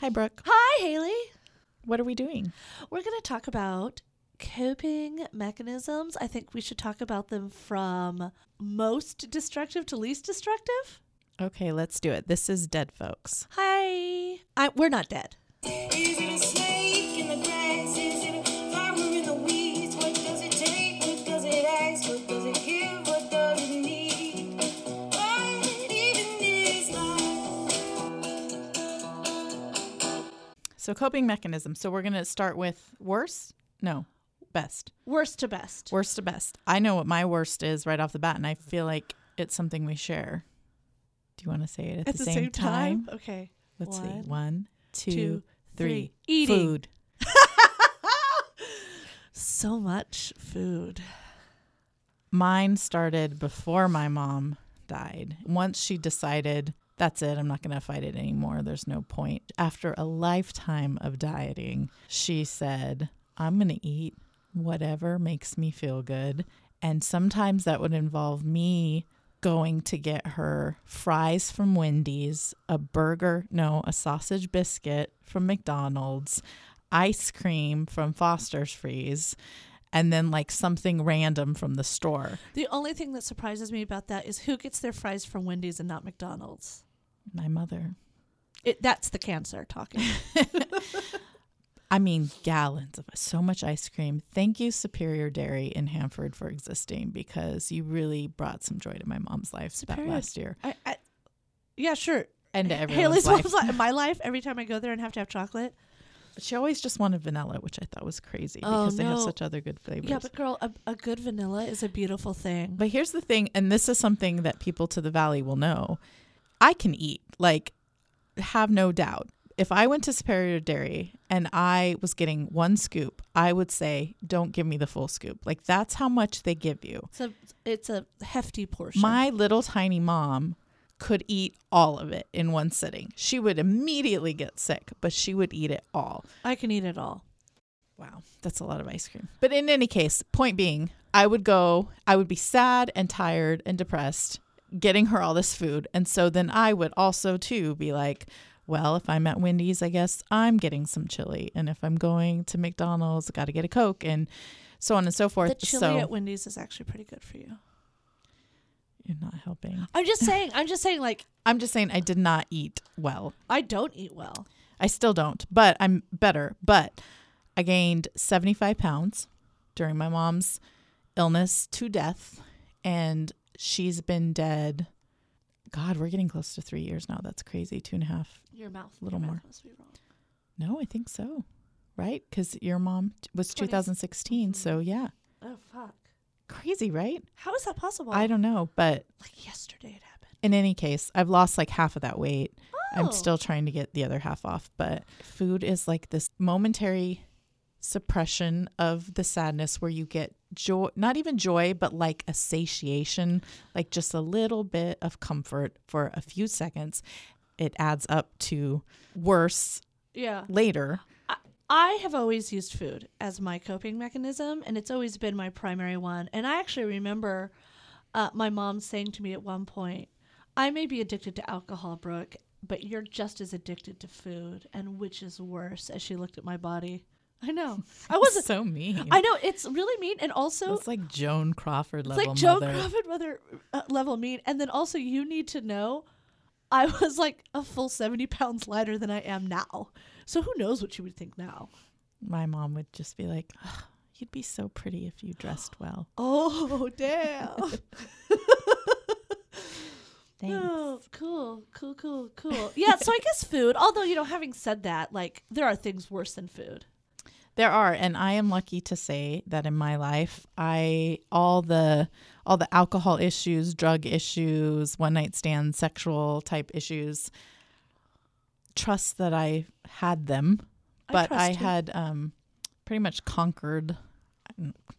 Hi, Brooke. Hi, Haley. What are we doing? We're going to talk about coping mechanisms. I think we should talk about them from most destructive to least destructive. Okay, let's do it. This is Dead Folks. Hi. I, we're not dead. So, coping mechanism. So, we're going to start with worst? No, best. Worst to best. Worst to best. I know what my worst is right off the bat, and I feel like it's something we share. Do you want to say it at, At the same, time? Okay. Let's see. One, One, two, two, three. three. Eating. Food. So much food. Mine started before my mom died. Once she decided, that's it, I'm not going to fight it anymore. There's no point. After a lifetime of dieting, she said, I'm going to eat whatever makes me feel good. And sometimes that would involve me going to get her fries from Wendy's, a burger, no, a sausage biscuit from McDonald's, ice cream from Foster's Freeze, and then like something random from the store. The only thing that surprises me about that is who gets their fries from Wendy's and not McDonald's. My mother. It, that's the cancer talking. I mean, gallons of so much ice cream. Thank you, Superior Dairy in Hanford, for existing because you really brought some joy to my mom's life Superior- that last year I, I, yeah, sure. and to everyone's Haley's life. mom's. My life, every time I go there and have to have chocolate. She always just wanted vanilla, which I thought was crazy Oh, because they have such other good flavors. Yeah, but girl, a, a good vanilla is a beautiful thing. But here's the thing, and this is something that people to the valley will know. I can eat, like, have no doubt. If I went to Superior Dairy and I was getting one scoop, I would say, don't give me the full scoop. Like, that's how much they give you. It's a it's a hefty portion. My little tiny mom could eat all of it in one sitting. She would immediately get sick, but she would eat it all. I can eat it all. Wow, that's a lot of ice cream. But in any case, point being, I would go, I would be sad and tired and depressed getting her all this food. And so then I would also, too, be like, well, if I'm at Wendy's, I guess I'm getting some chili. And if I'm going to McDonald's, I got to get a Coke and so on and so forth. The chili so at Wendy's is actually pretty good for you. you're not helping. I'm just saying. I'm just saying. Like I'm just saying I did not eat well. I don't eat well. I still don't, but I'm better. But I gained 75 pounds during my mom's illness to death, and she's been dead. God, we're getting close to three years now. That's crazy. Two and a half. Your mouth. a Little your more. Mouth must be wrong. No, I think so. Right? Because your mom t- was 20 2016. So, mm-hmm. yeah. Oh fuck. Crazy, right? How is that possible? I don't know. But Like yesterday it happened. in any case, I've lost like half of that weight. Oh. I'm still trying to get the other half off, but food is like this momentary suppression of the sadness where you get joy, not even joy, but like a satiation, like just a little bit of comfort for a few seconds. It adds up to worse Yeah. later. I have always used food as my coping mechanism, and it's always been my primary one. And I actually remember uh, my mom saying to me at one point, I may be addicted to alcohol, Brooke, but you're just as addicted to food. And which is worse? As she looked at my body. I know. I wasn't. so mean. I know. It's really mean. And also, It's like Joan Crawford level. it's like Joan mother. Crawford mother uh, level mean. And then also, you need to know I was like a full 70 pounds lighter than I am now. So who knows what she would think now? My mom would just be like, "Ugh, "You'd be so pretty if you dressed well." Oh, damn. Thanks. Oh, cool, cool, cool, cool. Yeah, so I guess food, although, you know, having said that, like, there are things worse than food. There are, and I am lucky to say that in my life, I all the all the alcohol issues, drug issues, one night stands, sexual type issues. Trust that I had them, but trust I, had um, pretty much conquered,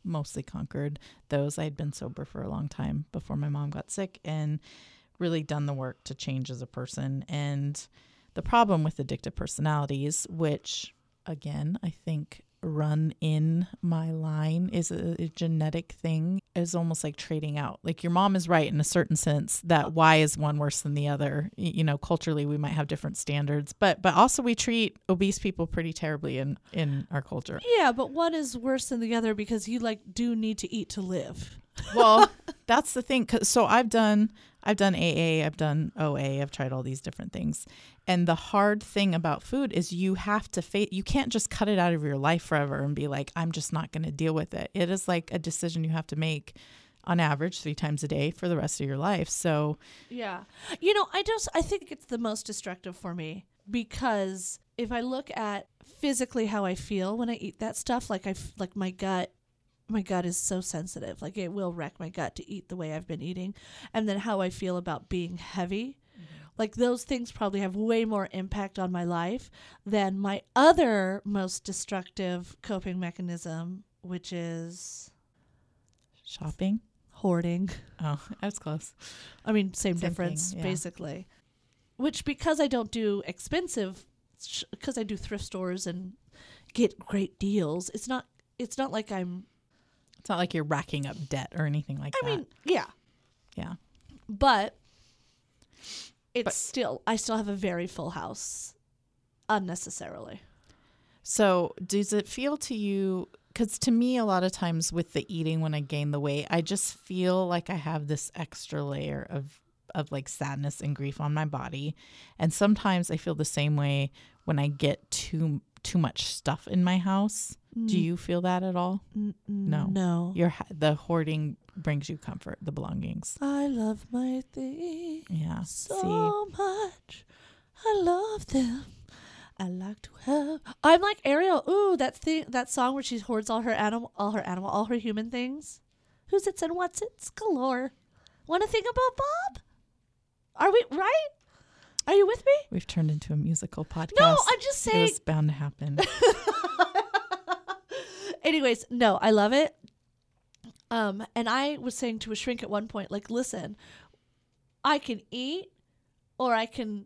mostly conquered those. I had been sober for a long time before my mom got sick, and really done the work to change as a person. And the problem with addictive personalities, which again, I think run in my line is a, a genetic thing is almost like trading out. Like your mom is right in a certain sense that why is one worse than the other. You know, culturally we might have different standards, but but also we treat obese people pretty terribly in in our culture. Yeah, but one is worse than the other because you like do need to eat to live. well that's the thing so i've done i've done aa i've done oa i've tried all these different things. And the hard thing about food is you have to face you can't just cut it out of your life forever and be like i'm just not going to deal with it. It is like a decision you have to make on average three times a day for the rest of your life. So Yeah. You know, I just I think it's the most destructive for me because if I look at physically how I feel when I eat that stuff, like I like my gut my gut is so sensitive. Like it will wreck my gut to eat the way I've been eating. And then how I feel about being heavy. Mm-hmm. Like those things probably have way more impact on my life than my other most destructive coping mechanism, which is shopping hoarding. oh that's close I mean, same, Same difference, thing, yeah. basically. Which, because I don't do expensive, because I do thrift stores and get great deals, it's not. It's not like I'm. It's not like you're racking up debt or anything like I that I mean, yeah, yeah but it's But- still. I still have a very full house, unnecessarily. So, does it feel to you? Because to me, a lot of times with the eating, when I gain the weight, I just feel like I have this extra layer of of like sadness and grief on my body, and sometimes I feel the same way when I get too too much stuff in my house. Do mm. you feel that at all? No. no. Your the hoarding brings you comfort, the belongings. I love my things Yeah. See, so much. I love them. I like to have. I'm like Ariel. Ooh, that thing, that song where she hoards all her animal, all her animal, all her human things. Who's it's and what's it's galore. Want to think about Bob? Are we right? Are you with me? we've turned into a musical podcast. No, I'm just it saying. was bound to happen. Anyways, no, I love it. Um, and I was saying to a shrink at one point, like, listen, I can eat or I can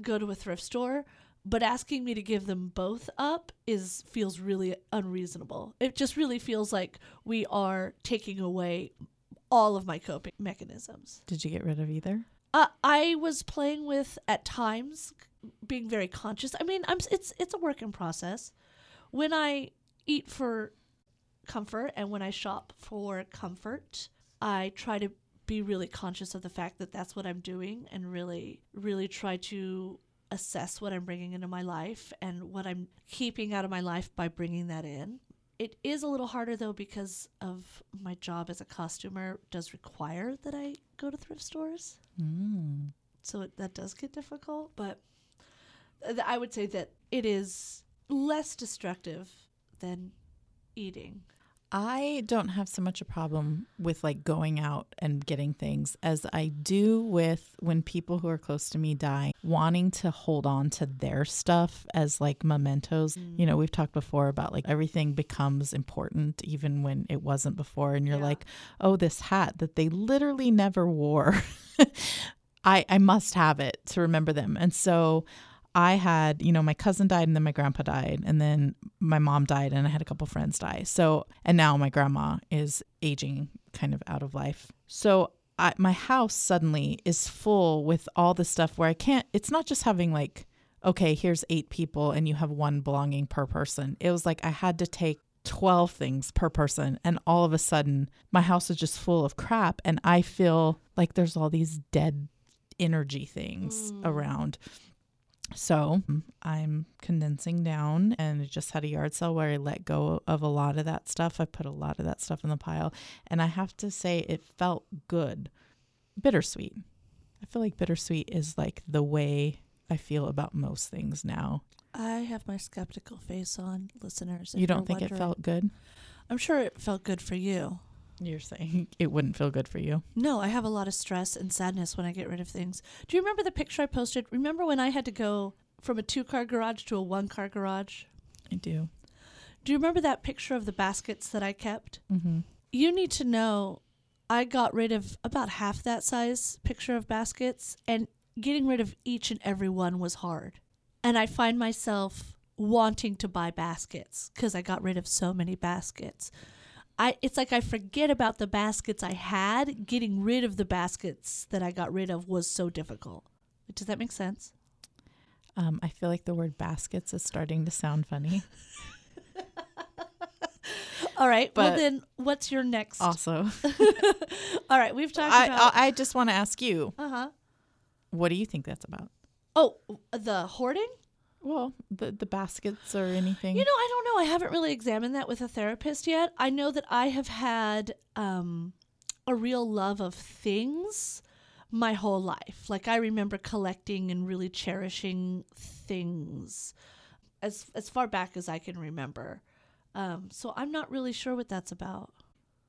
go to a thrift store, but asking me to give them both up is feels really unreasonable. It just really feels like we are taking away all of my coping mechanisms. Did you get rid of either? Uh, I was playing with at times being very conscious. I mean, I'm it's it's a work in process. When I eat for comfort and when I shop for comfort, I try to be really conscious of the fact that that's what I'm doing and really really try to assess what I'm bringing into my life and what I'm keeping out of my life by bringing that in. It is a little harder though because of my job as a costumer does require that I go to thrift stores Mm. so it, that does get difficult but th- i would say that it is less destructive than eating I don't have so much a problem with like going out and getting things as I do with when people who are close to me die, wanting to hold on to their stuff as like mementos. You know, we've talked before about like everything becomes important even when it wasn't before. And you're Yeah. like, oh, this hat that they literally never wore. I, I must have it to remember them. And so I had, you know, my cousin died and then my grandpa died and then my mom died and I had a couple friends die. So, and now my grandma is aging kind of out of life. So, I, my house suddenly is full with all the stuff where I can't, it's not just having like, okay, here's eight people and you have one belonging per person. It was like I had to take 12 things per person. And all of a sudden, my house is just full of crap. And I feel like there's all these dead energy things hmm. around. So mm, I'm condensing down and I just had a yard sale where I let go of a lot of that stuff. I put a lot of that stuff in the pile. And I have to say, it felt good. Bittersweet. I feel like bittersweet is like the way I feel about most things now. i have my skeptical face on listeners you don't think it felt good? i'm sure it felt good for you You're saying it wouldn't feel good for you. no i have a lot of stress and sadness when i get rid of things do you remember the picture i posted remember when i had to go from a two car garage to a one car garage I do. do you remember that picture of the baskets that i kept Mm-hmm. you need to know I got rid of about half that size picture of baskets, and getting rid of each and every one was hard. And I find myself wanting to buy baskets because I got rid of so many baskets. I it's like I forget about the baskets I had. Getting rid of the baskets that I got rid of was so difficult. Does that make sense? Um, I feel like the word baskets is starting to sound funny. All right. well then what's your next Also, All right, we've talked I, about I I just want to ask you, Uh-huh. what do you think that's about? Oh, the hoarding? Well, the the baskets or anything. You know, I don't know. I haven't really examined that with a therapist yet. I know that I have had um, a real love of things my whole life. Like I remember collecting and really cherishing things as as far back as I can remember. Um, so I'm not really sure what that's about.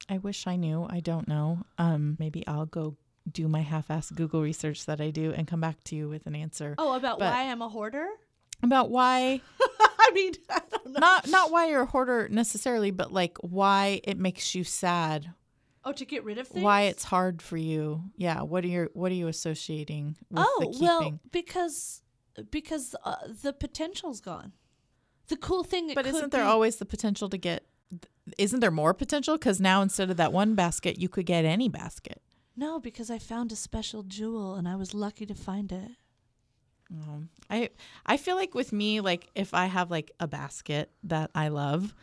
I wish I knew. I don't know. Um, maybe I'll go do my half-assed Google research that I do and come back to you with an answer Oh, about But- why I'm a hoarder? About why I mean, I don't know. not not why you're a hoarder necessarily, but like why it makes you sad, Oh, to get rid of things? why it's hard for you. Yeah, what are you what are you associating with the oh keeping? well because because uh, the potential's gone the cool thing but isn't there be- always the potential to get? Isn't there more potential? Because now instead of that one basket, you could get any basket. no because i found a special jewel and i was lucky to find it Um, I I feel like with me, like if I have like a basket that I love,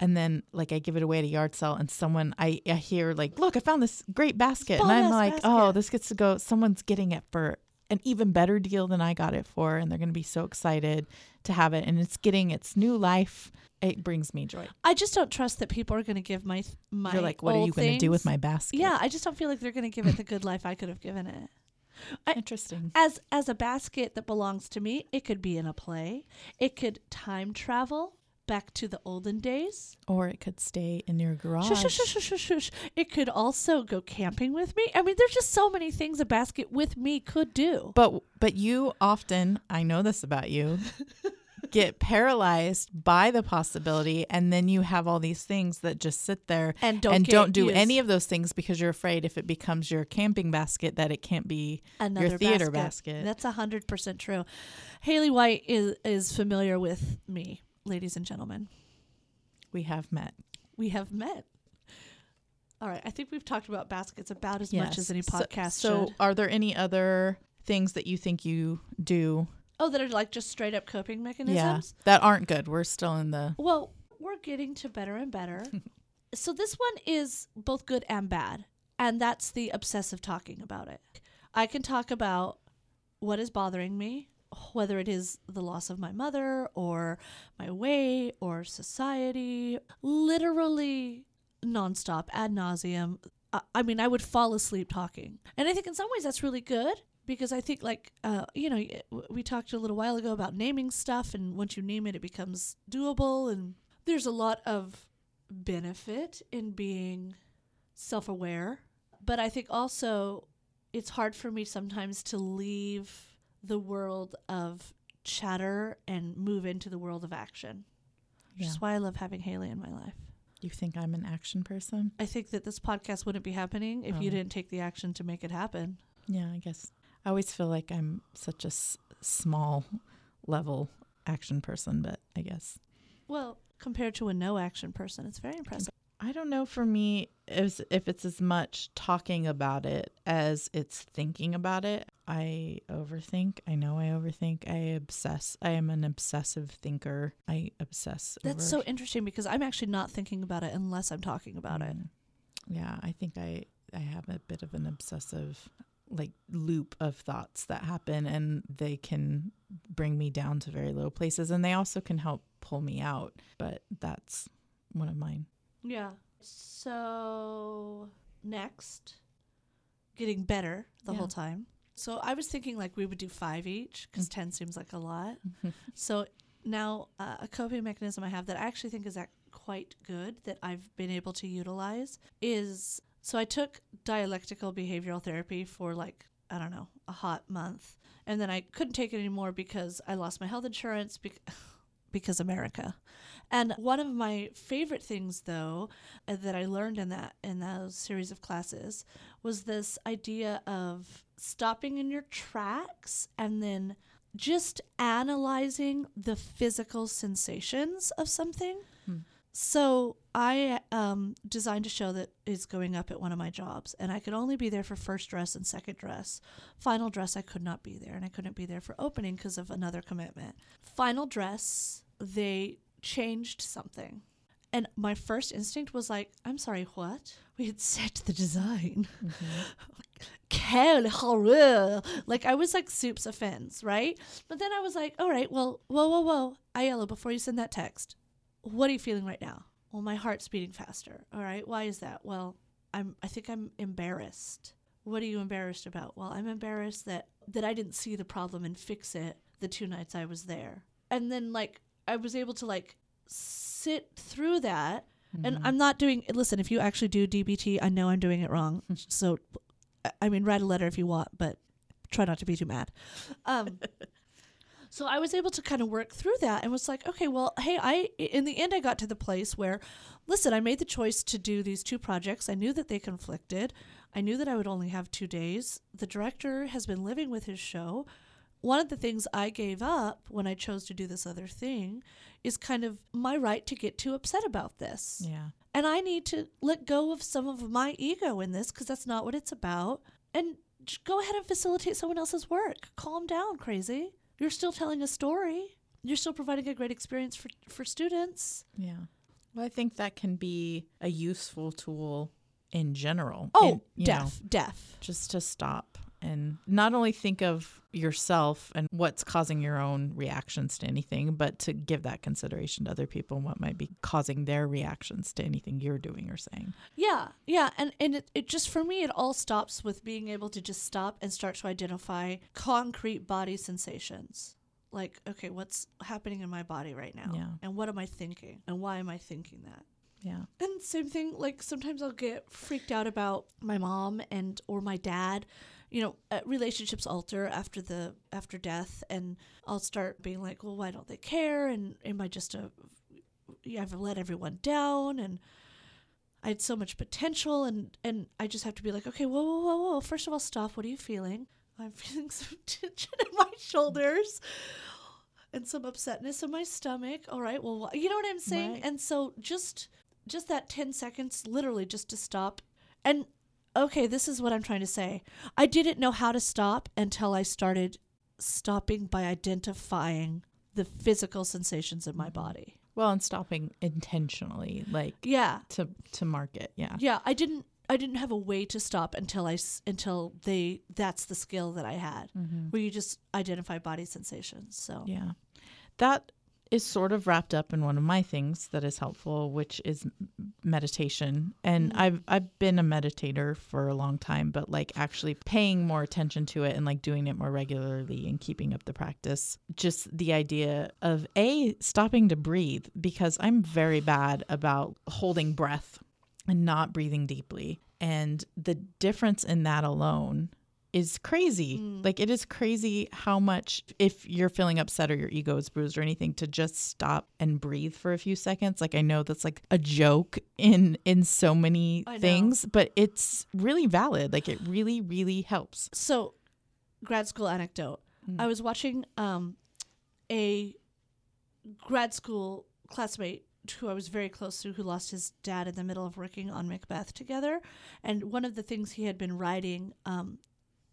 and then like I give it away at a yard sale, and someone I, I hear like, look, I found this great basket, and I'm like, basket. oh, this gets to go. Someone's getting it for an even better deal than I got it for, and they're gonna be so excited to have it, and it's getting its new life. It brings me joy. i just don't trust that people are going to give my my You're like, what are you gonna do with my basket? yeah i just don't feel like they're going to give it the good life i could have given it interesting. as as a basket that belongs to me it could be in a play it could time travel back to the olden days Or it could stay in your garage. Shush, shush, shush, shush, shush. It could also go camping with me. I mean, there's just so many things a basket with me could do. But but you often, I know this about you, get paralyzed by the possibility and then you have all these things that just sit there And don't and don't do used. any of those things because you're afraid if it becomes your camping basket that it can't be Another your theater basket. That's a hundred percent true. Haley White is is familiar with me, ladies and gentlemen. we have met. We have met. All right, I think we've talked about baskets about as much as any podcast So, should. are there any other things that you think you do Oh, that are like just straight up coping mechanisms. yeah that aren't good? We're still in the Well, we're getting to better and better. so this one is both good and bad, and that's the obsessive talking about it. I can talk about what is bothering me, whether it is the loss of my mother or my weight or society, literally nonstop, ad nauseum. I mean, I would fall asleep talking, and I think in some ways that's really good because I think like uh, you know we talked a little while ago about naming stuff, and once you name it, it becomes doable, and there's a lot of benefit in being self-aware. But I think also it's hard for me sometimes to leave the world of chatter and move into the world of action. Which Yeah. is why I love having Haley in my life. you think I'm an action person? I think that this podcast wouldn't be happening if you Oh. didn't take the action to make it happen. Yeah, I guess. I always feel like I'm such a s- small level action person, but I guess Well, compared to a no action person, it's very impressive. I don't know for me if if it's as much talking about it as it's thinking about it. I overthink. I know I overthink. I obsess. I am an obsessive thinker. I obsess. That's over so interesting because I'm actually not thinking about it unless I'm talking about it. Mm. Yeah, I think I I have a bit of an obsessive like loop of thoughts that happen and they can bring me down to very low places and they also can help pull me out, but that's one of mine. Yeah. So next, getting better the Yeah. whole time. So I was thinking like we would do five each because ten seems like a lot. so now uh, a coping mechanism I have that I actually think is ac- quite good that I've been able to utilize is so I took dialectical behavioral therapy for like I don't know a hot month, and then I couldn't take it anymore because I lost my health insurance bec- because America. And one of my favorite things, though, uh, that I learned in that in those series of classes was this idea of stopping in your tracks and then just analyzing the physical sensations of something. So I um, designed a show that is going up at one of my jobs, and I could only be there for first dress and second dress. Final dress, I could not be there, and I couldn't be there for opening because of another commitment. Final dress, they changed something. And my first instinct was like, I'm sorry, what? We had set the design. Horreur. Like I was like soups offense, right? But then I was like, all right, well, whoa, whoa, whoa. Ayala, before you send that text, what are you feeling right now? Well, my heart's beating faster. All right. Why is that? Well, I'm I think I'm embarrassed. What are you embarrassed about? Well, I'm embarrassed that that I didn't see the problem and fix it the two nights I was there. And then like I was able to like sit through that and I'm not doing listen, if you actually do DBT, I know I'm doing it wrong. so I- I mean write a letter if you want, but try not to be too mad. Um so I was able to kind of work through that and was like, okay, well, hey, I in the end I got to the place where listen, I made the choice to do these two projects. I knew that they conflicted. I knew that I would only have 2 days. The director has been living with his show. One of the things I gave up when I chose to do this other thing is kind of my right to get too upset about this. Yeah. And I need to let go of some of my ego in this because that's not what it's about. And go ahead and facilitate someone else's work. Calm down, crazy. You're still telling a story. You're still providing a great experience for, for students. Yeah. Well, I think that can be a useful tool in general. Oh, in, you know, deaf, deaf. just to stop and not only think of yourself and what's causing your own reactions to anything, but to give that consideration to other people and what might be causing their reactions to anything you're doing or saying. Yeah, yeah, and and it, it just for me it all stops with being able to just stop and start to identify concrete body sensations. Like, okay, what's happening in my body right now? Yeah. And what am I thinking? And why am I thinking that? Yeah. And same thing, like sometimes I'll get freaked out about my mom and or my dad. You know, uh, relationships alter after the after death, and I'll start being like, well, why don't they care? And am I just a yeah, I've let everyone down, and I had so much potential, and and I just have to be like, okay, whoa, whoa, whoa, whoa. First of all, stop. What are you feeling? I'm feeling some tension in my shoulders and some upsetness in my stomach. All right, well, you know what I'm saying? Right. And so just just that 10 seconds literally just to stop. And okay, this is what I'm trying to say. I didn't know how to stop until I started stopping by identifying the physical sensations in my body. Well, and stopping intentionally, like Yeah. to to market. Yeah. Yeah, I didn't I didn't have a way to stop until I s- until they that's the skill that I had. Mm-hmm. Where you just identify body sensations. So Yeah. That is sort of wrapped up in one of my things that is helpful, which is meditation. And mm. I've I've been a meditator for a long time, but like actually paying more attention to it and like doing it more regularly and keeping up the practice. Just the idea of a stopping to breathe because I'm very bad about holding breath and not breathing deeply. And the difference in that alone is crazy. Like it is crazy how much if you're feeling upset or your ego is bruised or anything to just stop and breathe for a few seconds. Like I know that's like a joke in in so many things, but it's really valid. Like it really really helps. so grad school anecdote. I was watching um a grad school classmate who I was very close to who lost his dad in the middle of working on Macbeth together and one of the things he had been writing um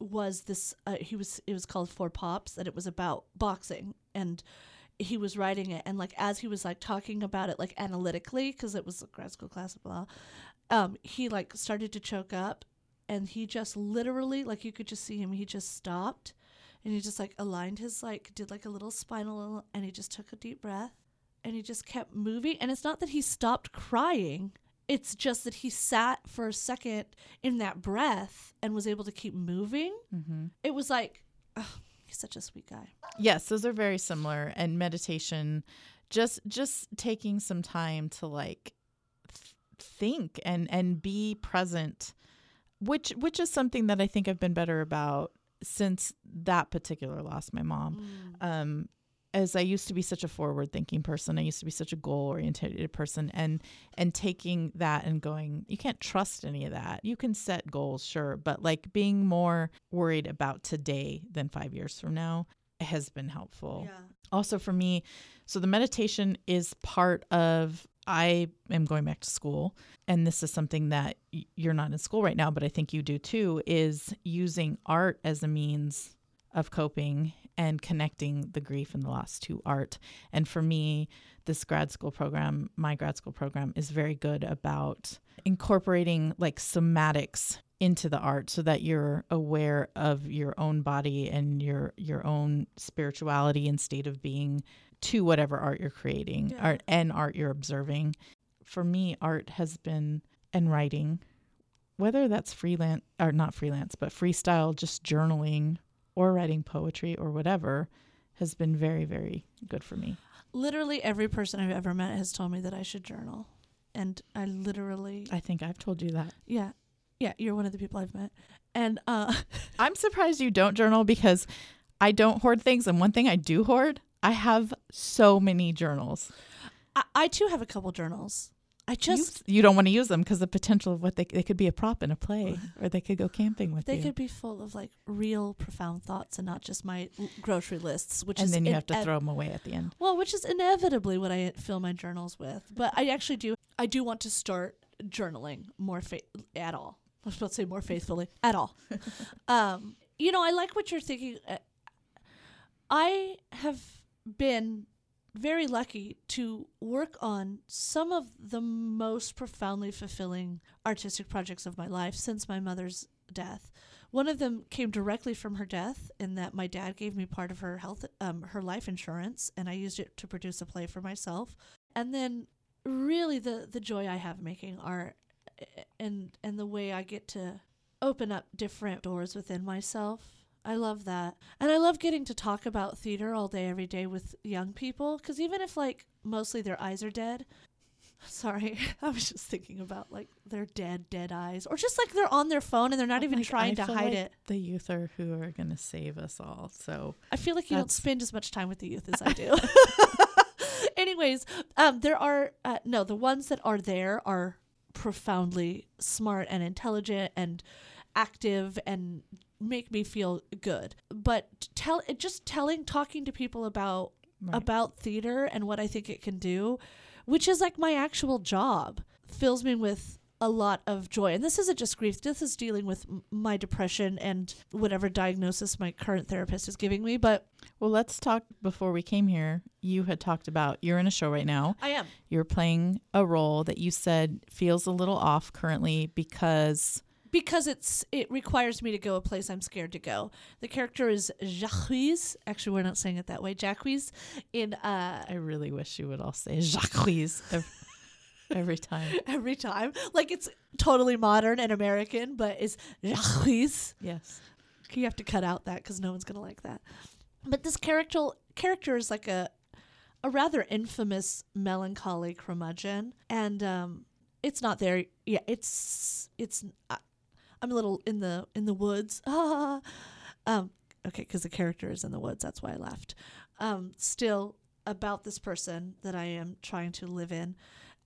was this uh, he was it was called Four Pops and it was about boxing. And he was writing it and like as he was like talking about it like analytically because it was a grad school class blah um he like started to choke up and he just literally like you could just see him he just stopped and he just like aligned his like did like a little spinal and he just took a deep breath and he just kept moving. And it's not that he stopped crying it's just that he sat for a second in that breath and was able to keep moving it was like oh, he's such a sweet guy Yes, those are very similar. And meditation, just just taking some time to like th- think and and be present, which which is something that I think I've been better about since that particular loss, my mom. Um, as I used to be such a forward thinking person, I used to be such a goal oriented person, and and taking that and going, you can't trust any of that. You can set goals, sure, but like being more worried about today than five years from now has been helpful. Yeah. Also for me, so the meditation is part of I am going back to school and this is something that you're not in school right now, but I think you do too is using art as a means of coping and connecting the grief and the loss to art. And for me, this grad school program, my grad school program is very good about incorporating like somatics into the art so that you're aware of your own body and your your own spirituality and state of being to whatever art you're creating Yeah. art and art you're observing for me art has been and writing whether that's freelance or not freelance but freestyle just journaling or writing poetry or whatever has been very very good for me Literally every person I've ever met has told me that I should journal. And I literally i think i've told you that Yeah. Yeah, you're one of the people I've met. And uh i'm surprised you don't journal because i don't hoard things and one thing i do hoard i have so many journals I, I too have a couple journals. I just you, you don't want to use them because the potential of what they they could be a prop in a play or they could go camping with they you could be full of like real profound thoughts and not just my l- grocery lists, which and is then you have to throw them away at the end Well, which is inevitably what I fill my journals with. But I actually do. I do want to start journaling more fa- at all. I was about to say more faithfully at all. um, you know, I like what you're thinking. Uh, I have been very lucky to work on some of the most profoundly fulfilling artistic projects of my life since my mother's death. One of them came directly from her death, in that my dad gave me part of her health, um, her life insurance, and I used it to produce a play for myself. And then, really, the the joy I have making art, eh, and and the way I get to open up different doors within myself. I love that. And I love getting to talk about theater all day, every day with young people. Because even if, like, mostly their eyes are dead, sorry, I was just thinking about, like, their dead, dead eyes. Or just, like, they're on their phone and they're not even Like, trying I to hide like it. the youth are who are going to save us all so I feel like you don't spend as much time with the youth as I do. Anyways, um, there are uh, no the ones that are there are profoundly smart and intelligent and active and make me feel good. But tell just telling talking to people about Right. about theater and what I think it can do, which is like my actual job, fills me with a lot of joy. And this isn't just grief, this is dealing with my depression and whatever diagnosis my current therapist is giving me. But well let's talk before we came here you had talked about you're in a show right now I am. you're playing a role that you said feels a little off currently because Because it's it requires me to go a place I'm scared to go. The character is Jacques. Actually, we're not saying it that way. Jacques in uh i really wish you would all say jacques every, every time every time. Like it's totally modern and American, but it's Jacques. yes you have to cut out that because no one's gonna like that. But this character character is like a a rather infamous melancholy curmudgeon, and um, it's not there. Yeah, it's it's. I, I'm a little in the in the woods. Um, okay, because the character is in the woods. That's why I left. Um, still about this person that I am trying to live in,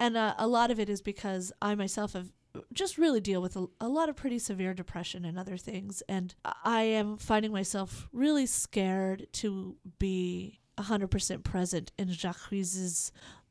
and uh, a lot of it is because I myself have just really deal with a, a lot of pretty severe depression and other things. And I am finding myself really scared to be 100% present in Jacques'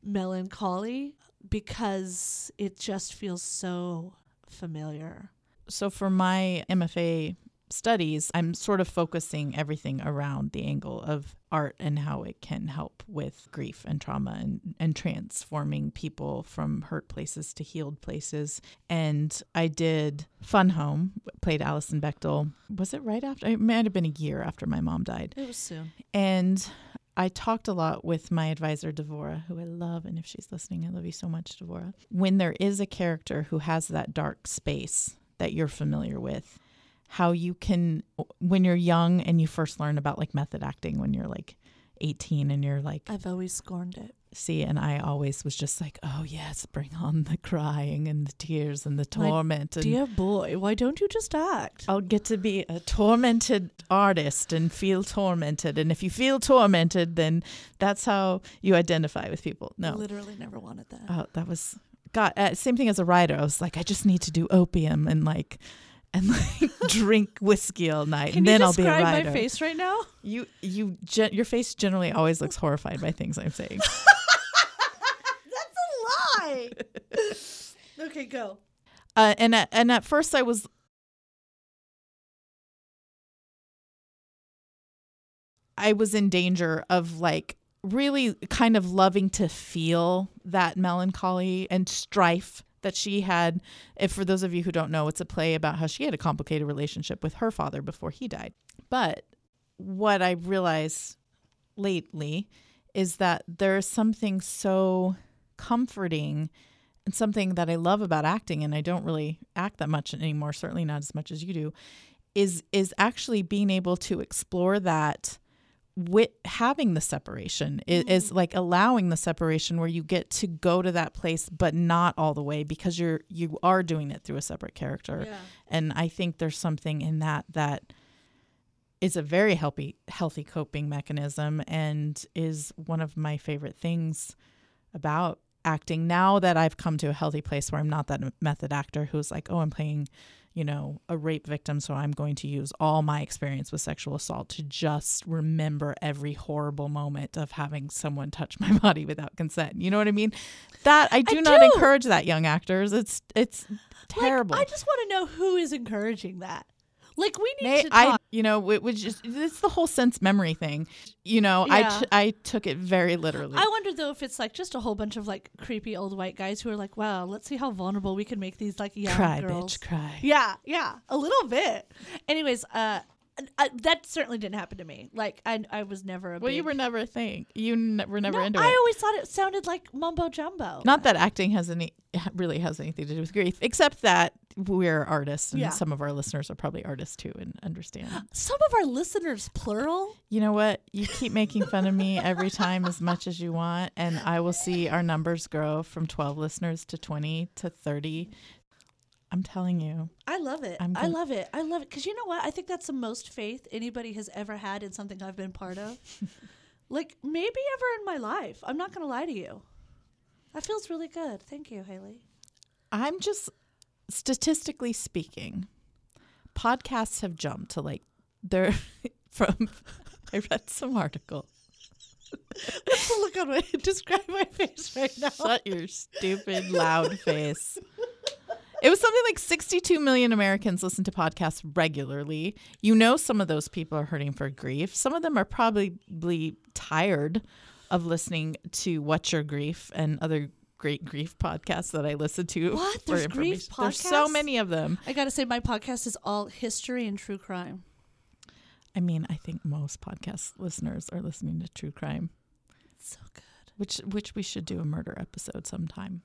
melancholy because it just feels so familiar. So for my mfa studies i'm sort of focusing everything around the angle of art and how it can help with grief and trauma and, and transforming people from hurt places to healed places and i did fun home played alison bechdel was it right after it might have been a year after my mom died It was soon. and I talked a lot with my advisor, Devora, who I love. And if she's listening, I love you so much, Devora. When there is a character who has that dark space that you're familiar with, how you can, when you're young and you first learn about like method acting when you're like 18 and you're like, I've always scorned it. see, and I always was just like, oh, yes, bring on the crying and the tears and the My torment. And Dear boy, why don't you just act? I'll get to be a tormented artist and feel tormented. And if you feel tormented, then that's how you identify with people. No, Literally never wanted that. oh, that was God. Uh, same thing as a writer. I was like, I just need to do opium and like, and like drink whiskey all night, Can and then I'll be a describe writer. my face right now? You you gen- your face generally always looks horrified by things I'm saying. That's a lie. okay, go. Uh, and at, and at first I was I was in danger of like really kind of loving to feel that melancholy and strife that she had. If for those of you who don't know, it's a play about how she had a complicated relationship with her father before he died. But what I realize lately is that there's something so comforting and something that I love about acting, and I don't really act that much anymore, certainly not as much as you do, is is actually being able to explore that with having the separation is, is like allowing the separation where you get to go to that place but not all the way because you're you are doing it through a separate character Yeah. and i think there's something in that that is a very healthy healthy coping mechanism and is one of my favorite things about acting now that I've come to a healthy place where I'm not that method actor who's like, oh, I'm playing, you know, a rape victim, so I'm going to use all my experience with sexual assault to just remember every horrible moment of having someone touch my body without consent. You know what I mean? That I do not do. encourage that young actors. It's it's terrible. Like, I just want to know who is encouraging that. Like we need May- to I, talk. you know, it was just it's the whole sense memory thing. You know, I Yeah. t- I took it very literally. I wonder though if it's like just a whole bunch of like creepy old white guys who are like, "Wow, let's see how vulnerable we can make these like young cry, girls." bitch, cry. Yeah, yeah, a little bit. Anyways, uh, I, that certainly didn't happen to me. Like I, I was never a. Well, you were never a thing. You n- were never No, into I it. always thought it sounded like mumbo jumbo. Not that acting has any really has anything to do with grief, except that we're artists, and Yeah. some of our listeners are probably artists too, and understand. Some of our listeners, plural. You know what? You keep making fun of me every time as much as you want, and I will see our numbers grow from twelve listeners to twenty to thirty. I'm telling you. I love it. I'm I love it. I love it because you know what? I think that's the most faith anybody has ever had in something I've been part of. like maybe ever in my life. I'm not gonna lie to you. That feels really good. Thank you, Haley. I'm just statistically speaking, podcasts have jumped to like they're from I read some article. What's the look on my describe my face right now? Shut your stupid loud face. It was something like 62 million Americans listen to podcasts regularly. You know, some of those people are hurting for grief. Some of them are probably tired of listening to What's Your Grief and other great grief podcasts that I listen to. What? for There's grief information. There's so many of them. I gotta say, my podcast is all history and true crime. I mean, I think most podcast listeners are listening to true crime, It's So good. which which we should do a murder episode sometime.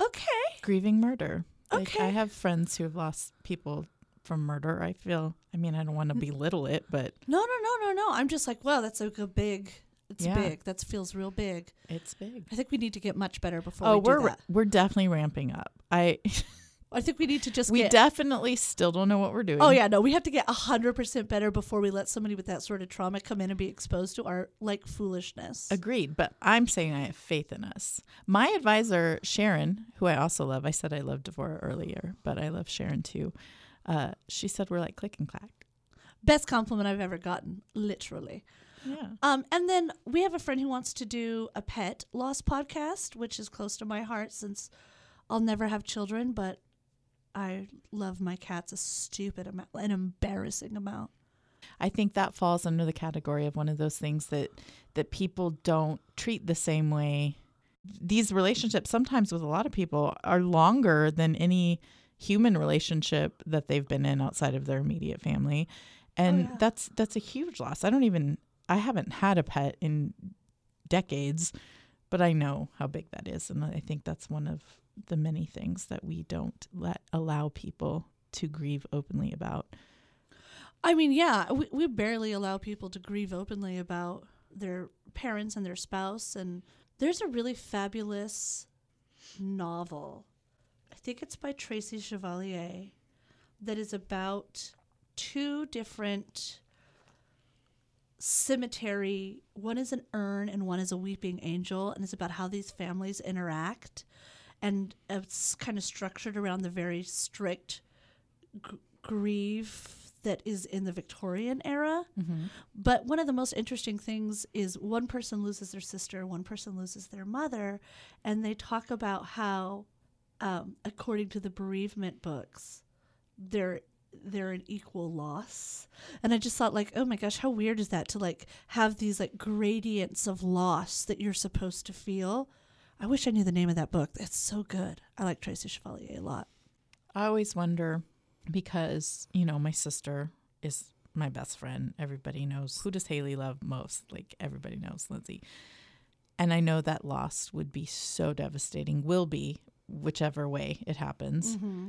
Okay. Grieving murder. Like Okay. I have friends who have lost people from murder. I feel I mean I don't want to belittle it, but No, no, no, no, no. I'm just like, wow, that's like a big. It's Yeah. big. That feels real big. it's big. I think we need to get much better before Oh, we do we're we're definitely ramping up. I I think we need to just we get. definitely still don't know what we're doing. oh yeah, no, we have to get hundred percent better before we let somebody with that sort of trauma come in and be exposed to our like foolishness. Agreed, but I'm saying I have faith in us. My advisor Sharon, who I also love, I said I loved Devora earlier, but I love Sharon too. Uh, she said we're like click and clack. Best compliment I've ever gotten, literally. Yeah. Um, and then we have a friend who wants to do a pet loss podcast, which is close to my heart since I'll never have children, but I love my cats a stupid amount, an embarrassing amount. I think that falls under the category of one of those things that that people don't treat the same way. These relationships sometimes with a lot of people are longer than any human relationship that they've been in outside of their immediate family. Oh, and yeah. that's that's a huge loss. I don't even I haven't had a pet in decades, but I know how big that is and I think that's one of the many things that we don't let allow people to grieve openly about. I mean, yeah, we, we barely allow people to grieve openly about their parents and their spouse. And there's a really fabulous novel. I think it's by Tracy Chevalier that is about two different cemetery one is an urn and one is a weeping angel and it's about how these families interact and it's kind of structured around the very strict g- grief that is in the Victorian era. Mm-hmm. But one of the most interesting things is one person loses their sister, one person loses their mother, and they talk about how, um, according to the bereavement books, they're they're an equal loss. And I just thought like, oh my gosh, how weird is that to like have these like gradients of loss that you're supposed to feel. I wish I knew the name of that book. It's so good. I like Tracy Chevalier a lot. I always wonder because, you know, my sister is my best friend. Everybody knows who does Haley love most? Like everybody knows Lindsay. And I know that loss would be so devastating, will be, whichever way it happens. Mm-hmm.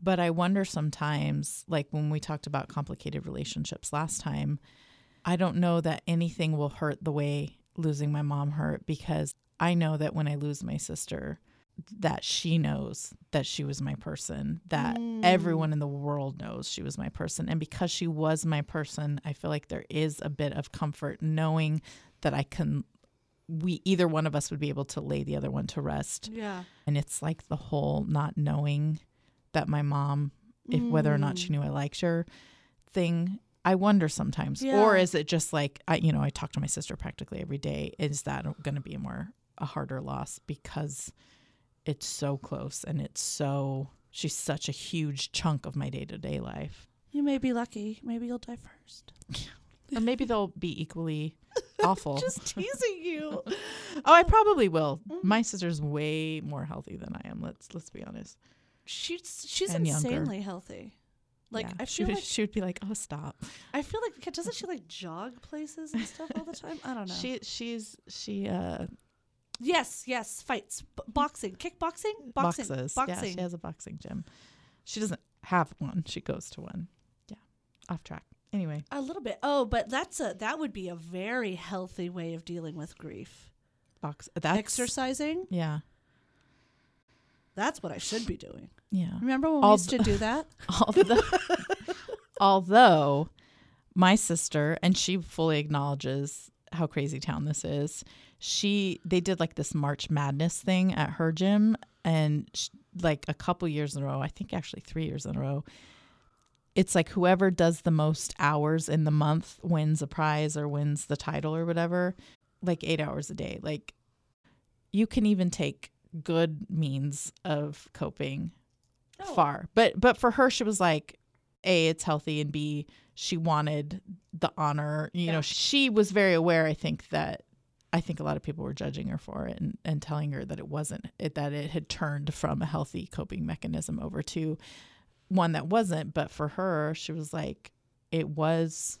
But I wonder sometimes, like when we talked about complicated relationships last time, I don't know that anything will hurt the way losing my mom hurt because I know that when I lose my sister, that she knows that she was my person, that everyone mm. in the world knows she was my person. And because she was my person, I feel like there is a bit of comfort knowing that I can, we, either one of us would be able to lay the other one to rest. Yeah. And it's like the whole not knowing that my mom, if whether or not she mm. knew I liked her thing. I wonder sometimes, or is it just like I, you know, I talk to my sister practically every day. Is that going to be more a harder loss because it's so close and it's so she's such a huge chunk of my day to day life. You may be lucky. Maybe you'll die first. Or maybe they'll be equally awful. Just teasing you. oh, I probably will. My sister's way more healthy than I am. Let's let's be honest. She's she's And younger. insanely healthy. Like Yeah. I she feel would, like she would be like, "Oh, stop." I feel like doesn't she like jog places and stuff all the time? I don't know. She she's she uh yes, yes, fights, B- boxing, kickboxing, boxing, boxes. boxing. Yeah, she has a boxing gym. She doesn't have one. She goes to one. Yeah, off track. Anyway, a little bit. Oh, but that's a that would be a very healthy way of dealing with grief. box. That's Exercising. Yeah, That's what I should be doing. yeah. Remember when we All used to do that? Although, although my sister and she fully acknowledges how crazy town this is. She they did like this March Madness thing at her gym, and sh like a couple years in a row, I think actually three years in a row. It's like whoever does the most hours in the month wins a prize or wins the title or whatever, like eight hours a day. Like you can even take good means of coping Oh. far. But but for her, she was like, a it's healthy, and b she wanted the honor. You Yeah. know, she was very aware. I think that I think a lot of people were judging her for it and, and telling her that it wasn't it, that it had turned from a healthy coping mechanism over to one that wasn't. But for her, she was like, it was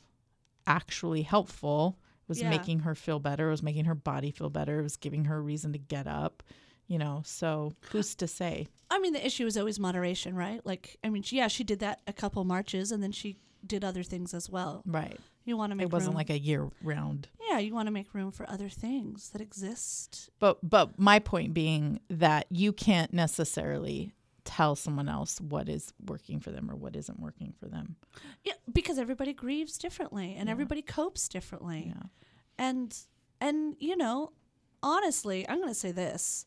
actually helpful. It was Yeah. making her feel better. It was making her body feel better. It was giving her a reason to get up. You know, so who's to say? I mean, the issue is always moderation, right? Like, I mean, she- yeah, she did that a couple marches, and then she did other things as well. Right. You want to make it wasn't room- like a year round. yeah, you want to make room for other things that exist. But but my point being that you can't necessarily tell someone else what is working for them or what isn't working for them. Yeah, because everybody grieves differently, and Yeah. everybody copes differently. Yeah. and and you know honestly i'm going to say this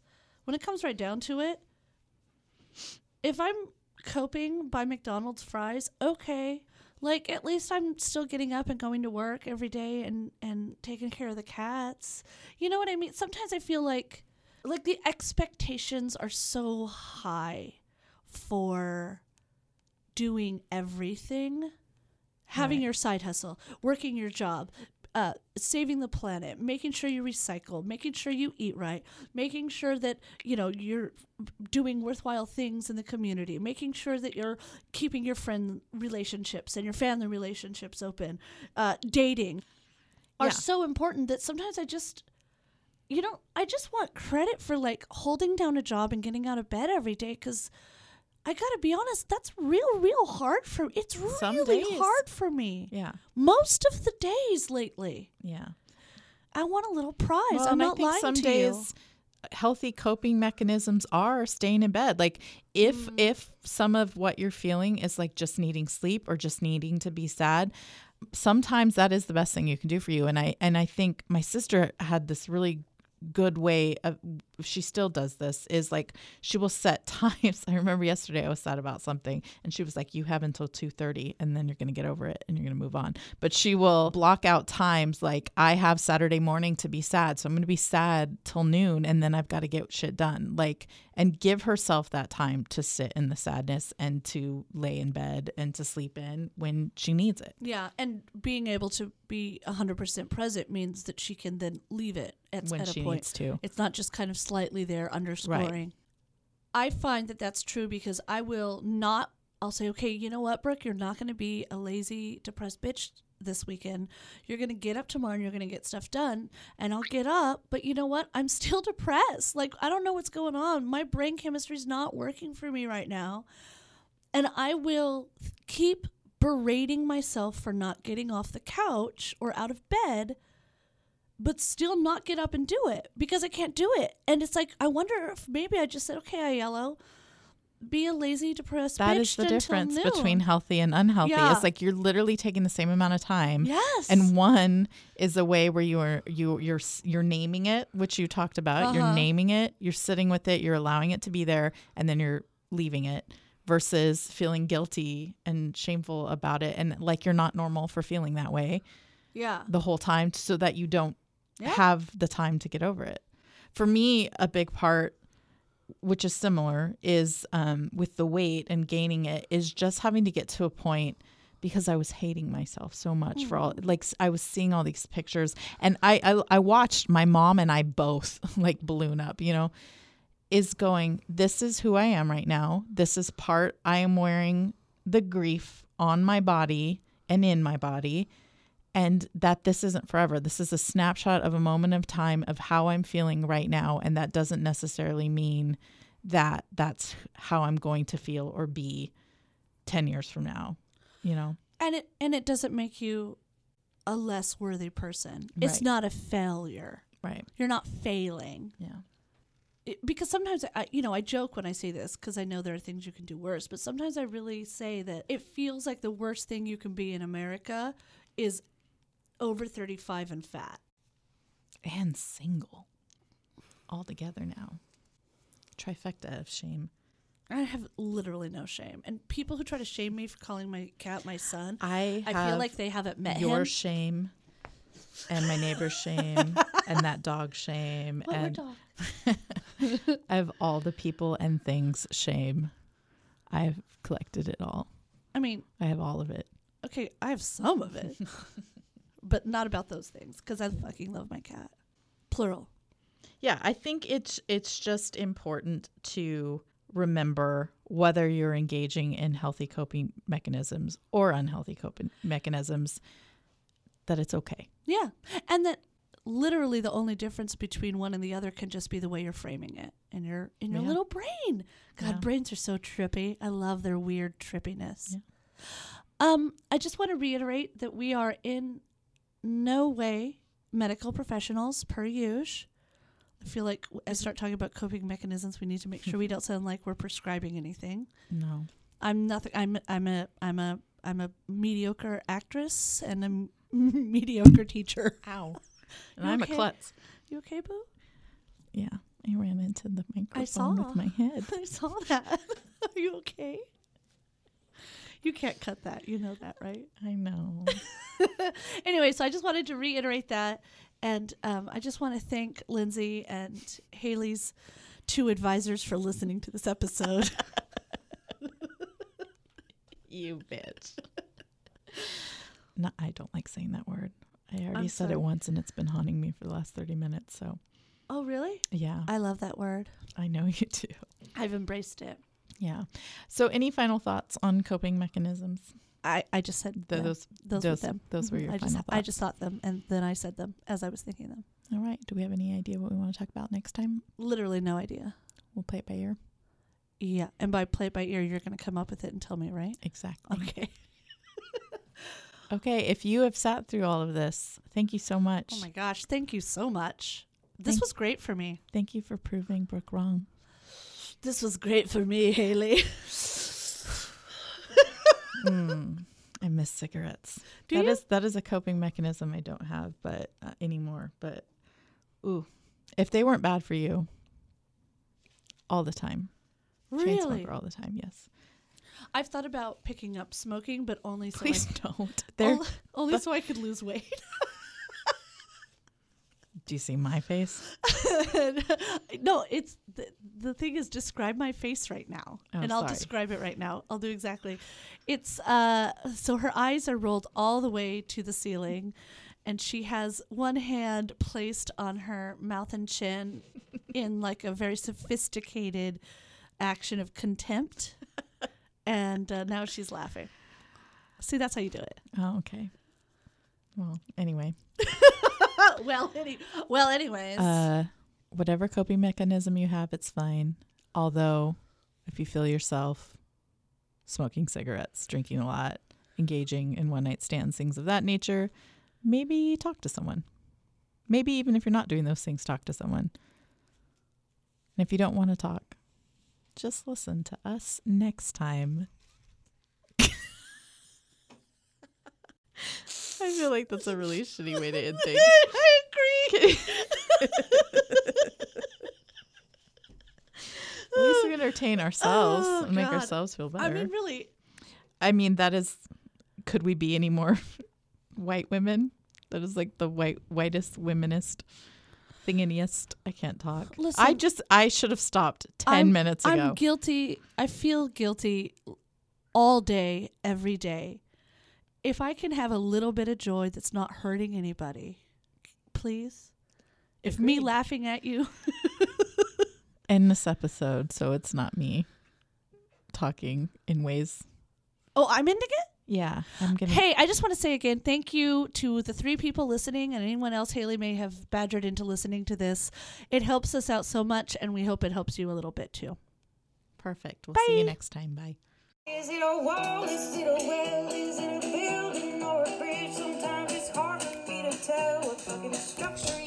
when it comes right down to it if i'm coping by mcdonald's fries okay. Like at least i'm still getting up and going to work every day and and taking care of the cats. You know what i mean? Sometimes i feel like like the expectations are so high for doing everything. Having Right. your side hustle working your job uh, saving the planet, making sure you recycle, making sure you eat right, making sure that you know you're doing worthwhile things in the community, making sure that you're keeping your friend relationships and your family relationships open, uh, dating are Yeah. so important that sometimes I just, you know, I just want credit for like holding down a job and getting out of bed every day because. I gotta be honest, that's real, real hard for It's Some really days. hard for me Yeah. most of the days lately. Yeah. I want a little prize. Well, I'm not think lying some to days healthy coping mechanisms are staying in bed. Like if Mm. if some of what you're feeling is like just needing sleep or just needing to be sad, sometimes that is the best thing you can do for you. And I and I think my sister had this really good way of she still does this is like she will set times. I remember yesterday i was sad about something and she was like you have until 2.30 and then you're going to get over it and you're going to move on. But she will block out times like i have saturday morning to be sad so i'm going to be sad till noon and then i've got to get shit done. Like and give herself that time to sit in the sadness and to lay in bed and to sleep in when she needs it. Yeah, and being able to be 100% present means that she can then leave it at, when at she a point. needs to. It's not just kind of slightly there underscoring. I find that that's true because I will not, I'll say, okay, you know what, Brooke, you're not going to be a lazy, depressed bitch this weekend. You're going to get up tomorrow and you're going to get stuff done. And I'll get up, but you know what? I'm still depressed. Like, I don't know what's going on. My brain chemistry's not working for me right now. And I will keep berating myself for not getting off the couch or out of bed but still not get up and do it because I can't do it. And it's like I wonder if maybe I just said, "Okay, I yellow, be a lazy, depressed That bitch is the difference noon." between healthy and unhealthy. Yeah. It's like you're literally taking the same amount of time. yes, And one is a way where you are you you're you're naming it, which you talked about. You're Uh-huh. naming it, you're sitting with it, you're allowing it to be there, and then you're leaving it versus feeling guilty and shameful about it and like you're not normal for feeling that way yeah, the whole time so that you don't Yeah. have the time to get over it. For me, a big part, which is similar, is um, with the weight and gaining it, is just having to get to a point because I was hating myself so much for all like I was seeing all these pictures and I, I I watched my mom and I both like balloon up, you know, is going, This is who I am right now. This is part I am wearing the grief on my body and in my body and that this isn't forever. This is a snapshot of a moment of time of how I'm feeling right now. And that doesn't necessarily mean that that's how I'm going to feel or be 10 years from now, you know? and it and it doesn't make you a less worthy person. It's not a failure. Right. You're not failing. Yeah. it, because sometimes I, you know, I joke when I say this because I know there are things you can do worse. But sometimes I really say that it feels like the worst thing you can be in America is over thirty-five and fat. And single all together now. Trifecta of shame. I have literally no shame, and people who try to shame me for calling my cat my son, I, I feel like they haven't met your him. shame and my neighbor's shame and that dog's shame and dog? I have all the people and things shame. I've collected it all. I mean, I have all of it. okay, I have some of it, but not about those things because I fucking love my cat. Plural. Yeah, I think it's it's just important to remember whether you're engaging in healthy coping mechanisms or unhealthy coping mechanisms that it's okay. Yeah. And that literally the only difference between one and the other can just be the way you're framing it in your in your Yeah. little brain. God, Yeah. brains are so trippy. I love their weird trippiness. Yeah. Um, I just want to reiterate that we are in no way medical professionals per use. I feel like as I start talking about coping mechanisms, we need to make sure we don't sound like we're prescribing anything. No. I'm nothing. I'm I'm a I'm a I'm a mediocre actress and a m- mediocre teacher. Ow. And You I'm okay? a klutz. You okay, Boo? Yeah. I ran into the microphone saw. with my head. I saw that. Are you okay? You can't cut that. You know that, right? I know. Anyway, so I just wanted to reiterate that. And um, I just want to thank Lindsay and Haley's two advisors for listening to this episode. you bitch. No, I don't like saying that word. I already I'm said sorry. it once and it's been haunting me for the last 30 minutes. So, oh, really? yeah, I love that word. I know you do. I've embraced it. Yeah. So, any final thoughts on coping mechanisms? I, I just said Th- those, those, those, were them. those were Mhm. your I final just, thoughts. I just thought them, and then I said them as I was thinking them. All right. Do we have any idea what we want to talk about next time? Literally no idea. We'll play it by ear. Yeah, and by play it by ear, you're going to come up with it and tell me, right? Exactly. Okay. Okay. If you have sat through all of this, thank you so much. Oh my gosh, thank you so much. This Thank- was great for me. Thank you for proving Brooke wrong. This was great for me, Haley. Mm, I miss cigarettes. Do That is- that is a coping mechanism I don't have, but uh, anymore. But ooh, If they weren't bad for you, all the time. Chain Really? smoker all the time. Yes. I've thought about picking up smoking, but only so Please I, don't. They're, only, only so I could lose weight. do you see my face? no, it's the, the thing is describe my face right now. Oh, and I'll sorry. describe it right now. I'll do exactly. It's uh so her eyes are rolled all the way to the ceiling and she has one hand placed on her mouth and chin in like a very sophisticated action of contempt. and uh, now she's laughing. See, that's how you do it. Oh, okay. Well, anyway, well, any, well, anyways. uh, whatever coping mechanism you have, it's fine. Although, if you feel yourself smoking cigarettes, drinking a lot, engaging in one night stands, things of that nature, maybe talk to someone. Maybe even if you're not doing those things, talk to someone. And if you don't want to talk, just listen to us next time. I feel like that's a really shitty way to end things. I agree. At least we entertain oh, ourselves Oh, and make God. ourselves feel better. I mean, really, I mean, that is. Could we be any more white women? That is like the white whitest womenist thinginiest. I can't talk. I just I should have stopped 10 I'm- minutes ago. I'm guilty. I feel guilty all day, every day. If I can have a little bit of joy that's not hurting anybody, please. If me laughing at you, End this episode, so it's not me talking in ways. oh, I'm ending it. Yeah, I'm gonna. Hey, I just want to say again, thank you to the three people listening and anyone else Haley may have badgered into listening to this. It helps us out so much, and we hope it helps you a little bit too. Perfect. We'll see you next time. Bye. Is it a wall? Is it a well? Is it a building or a bridge? Sometimes it's hard for me to tell what fucking structure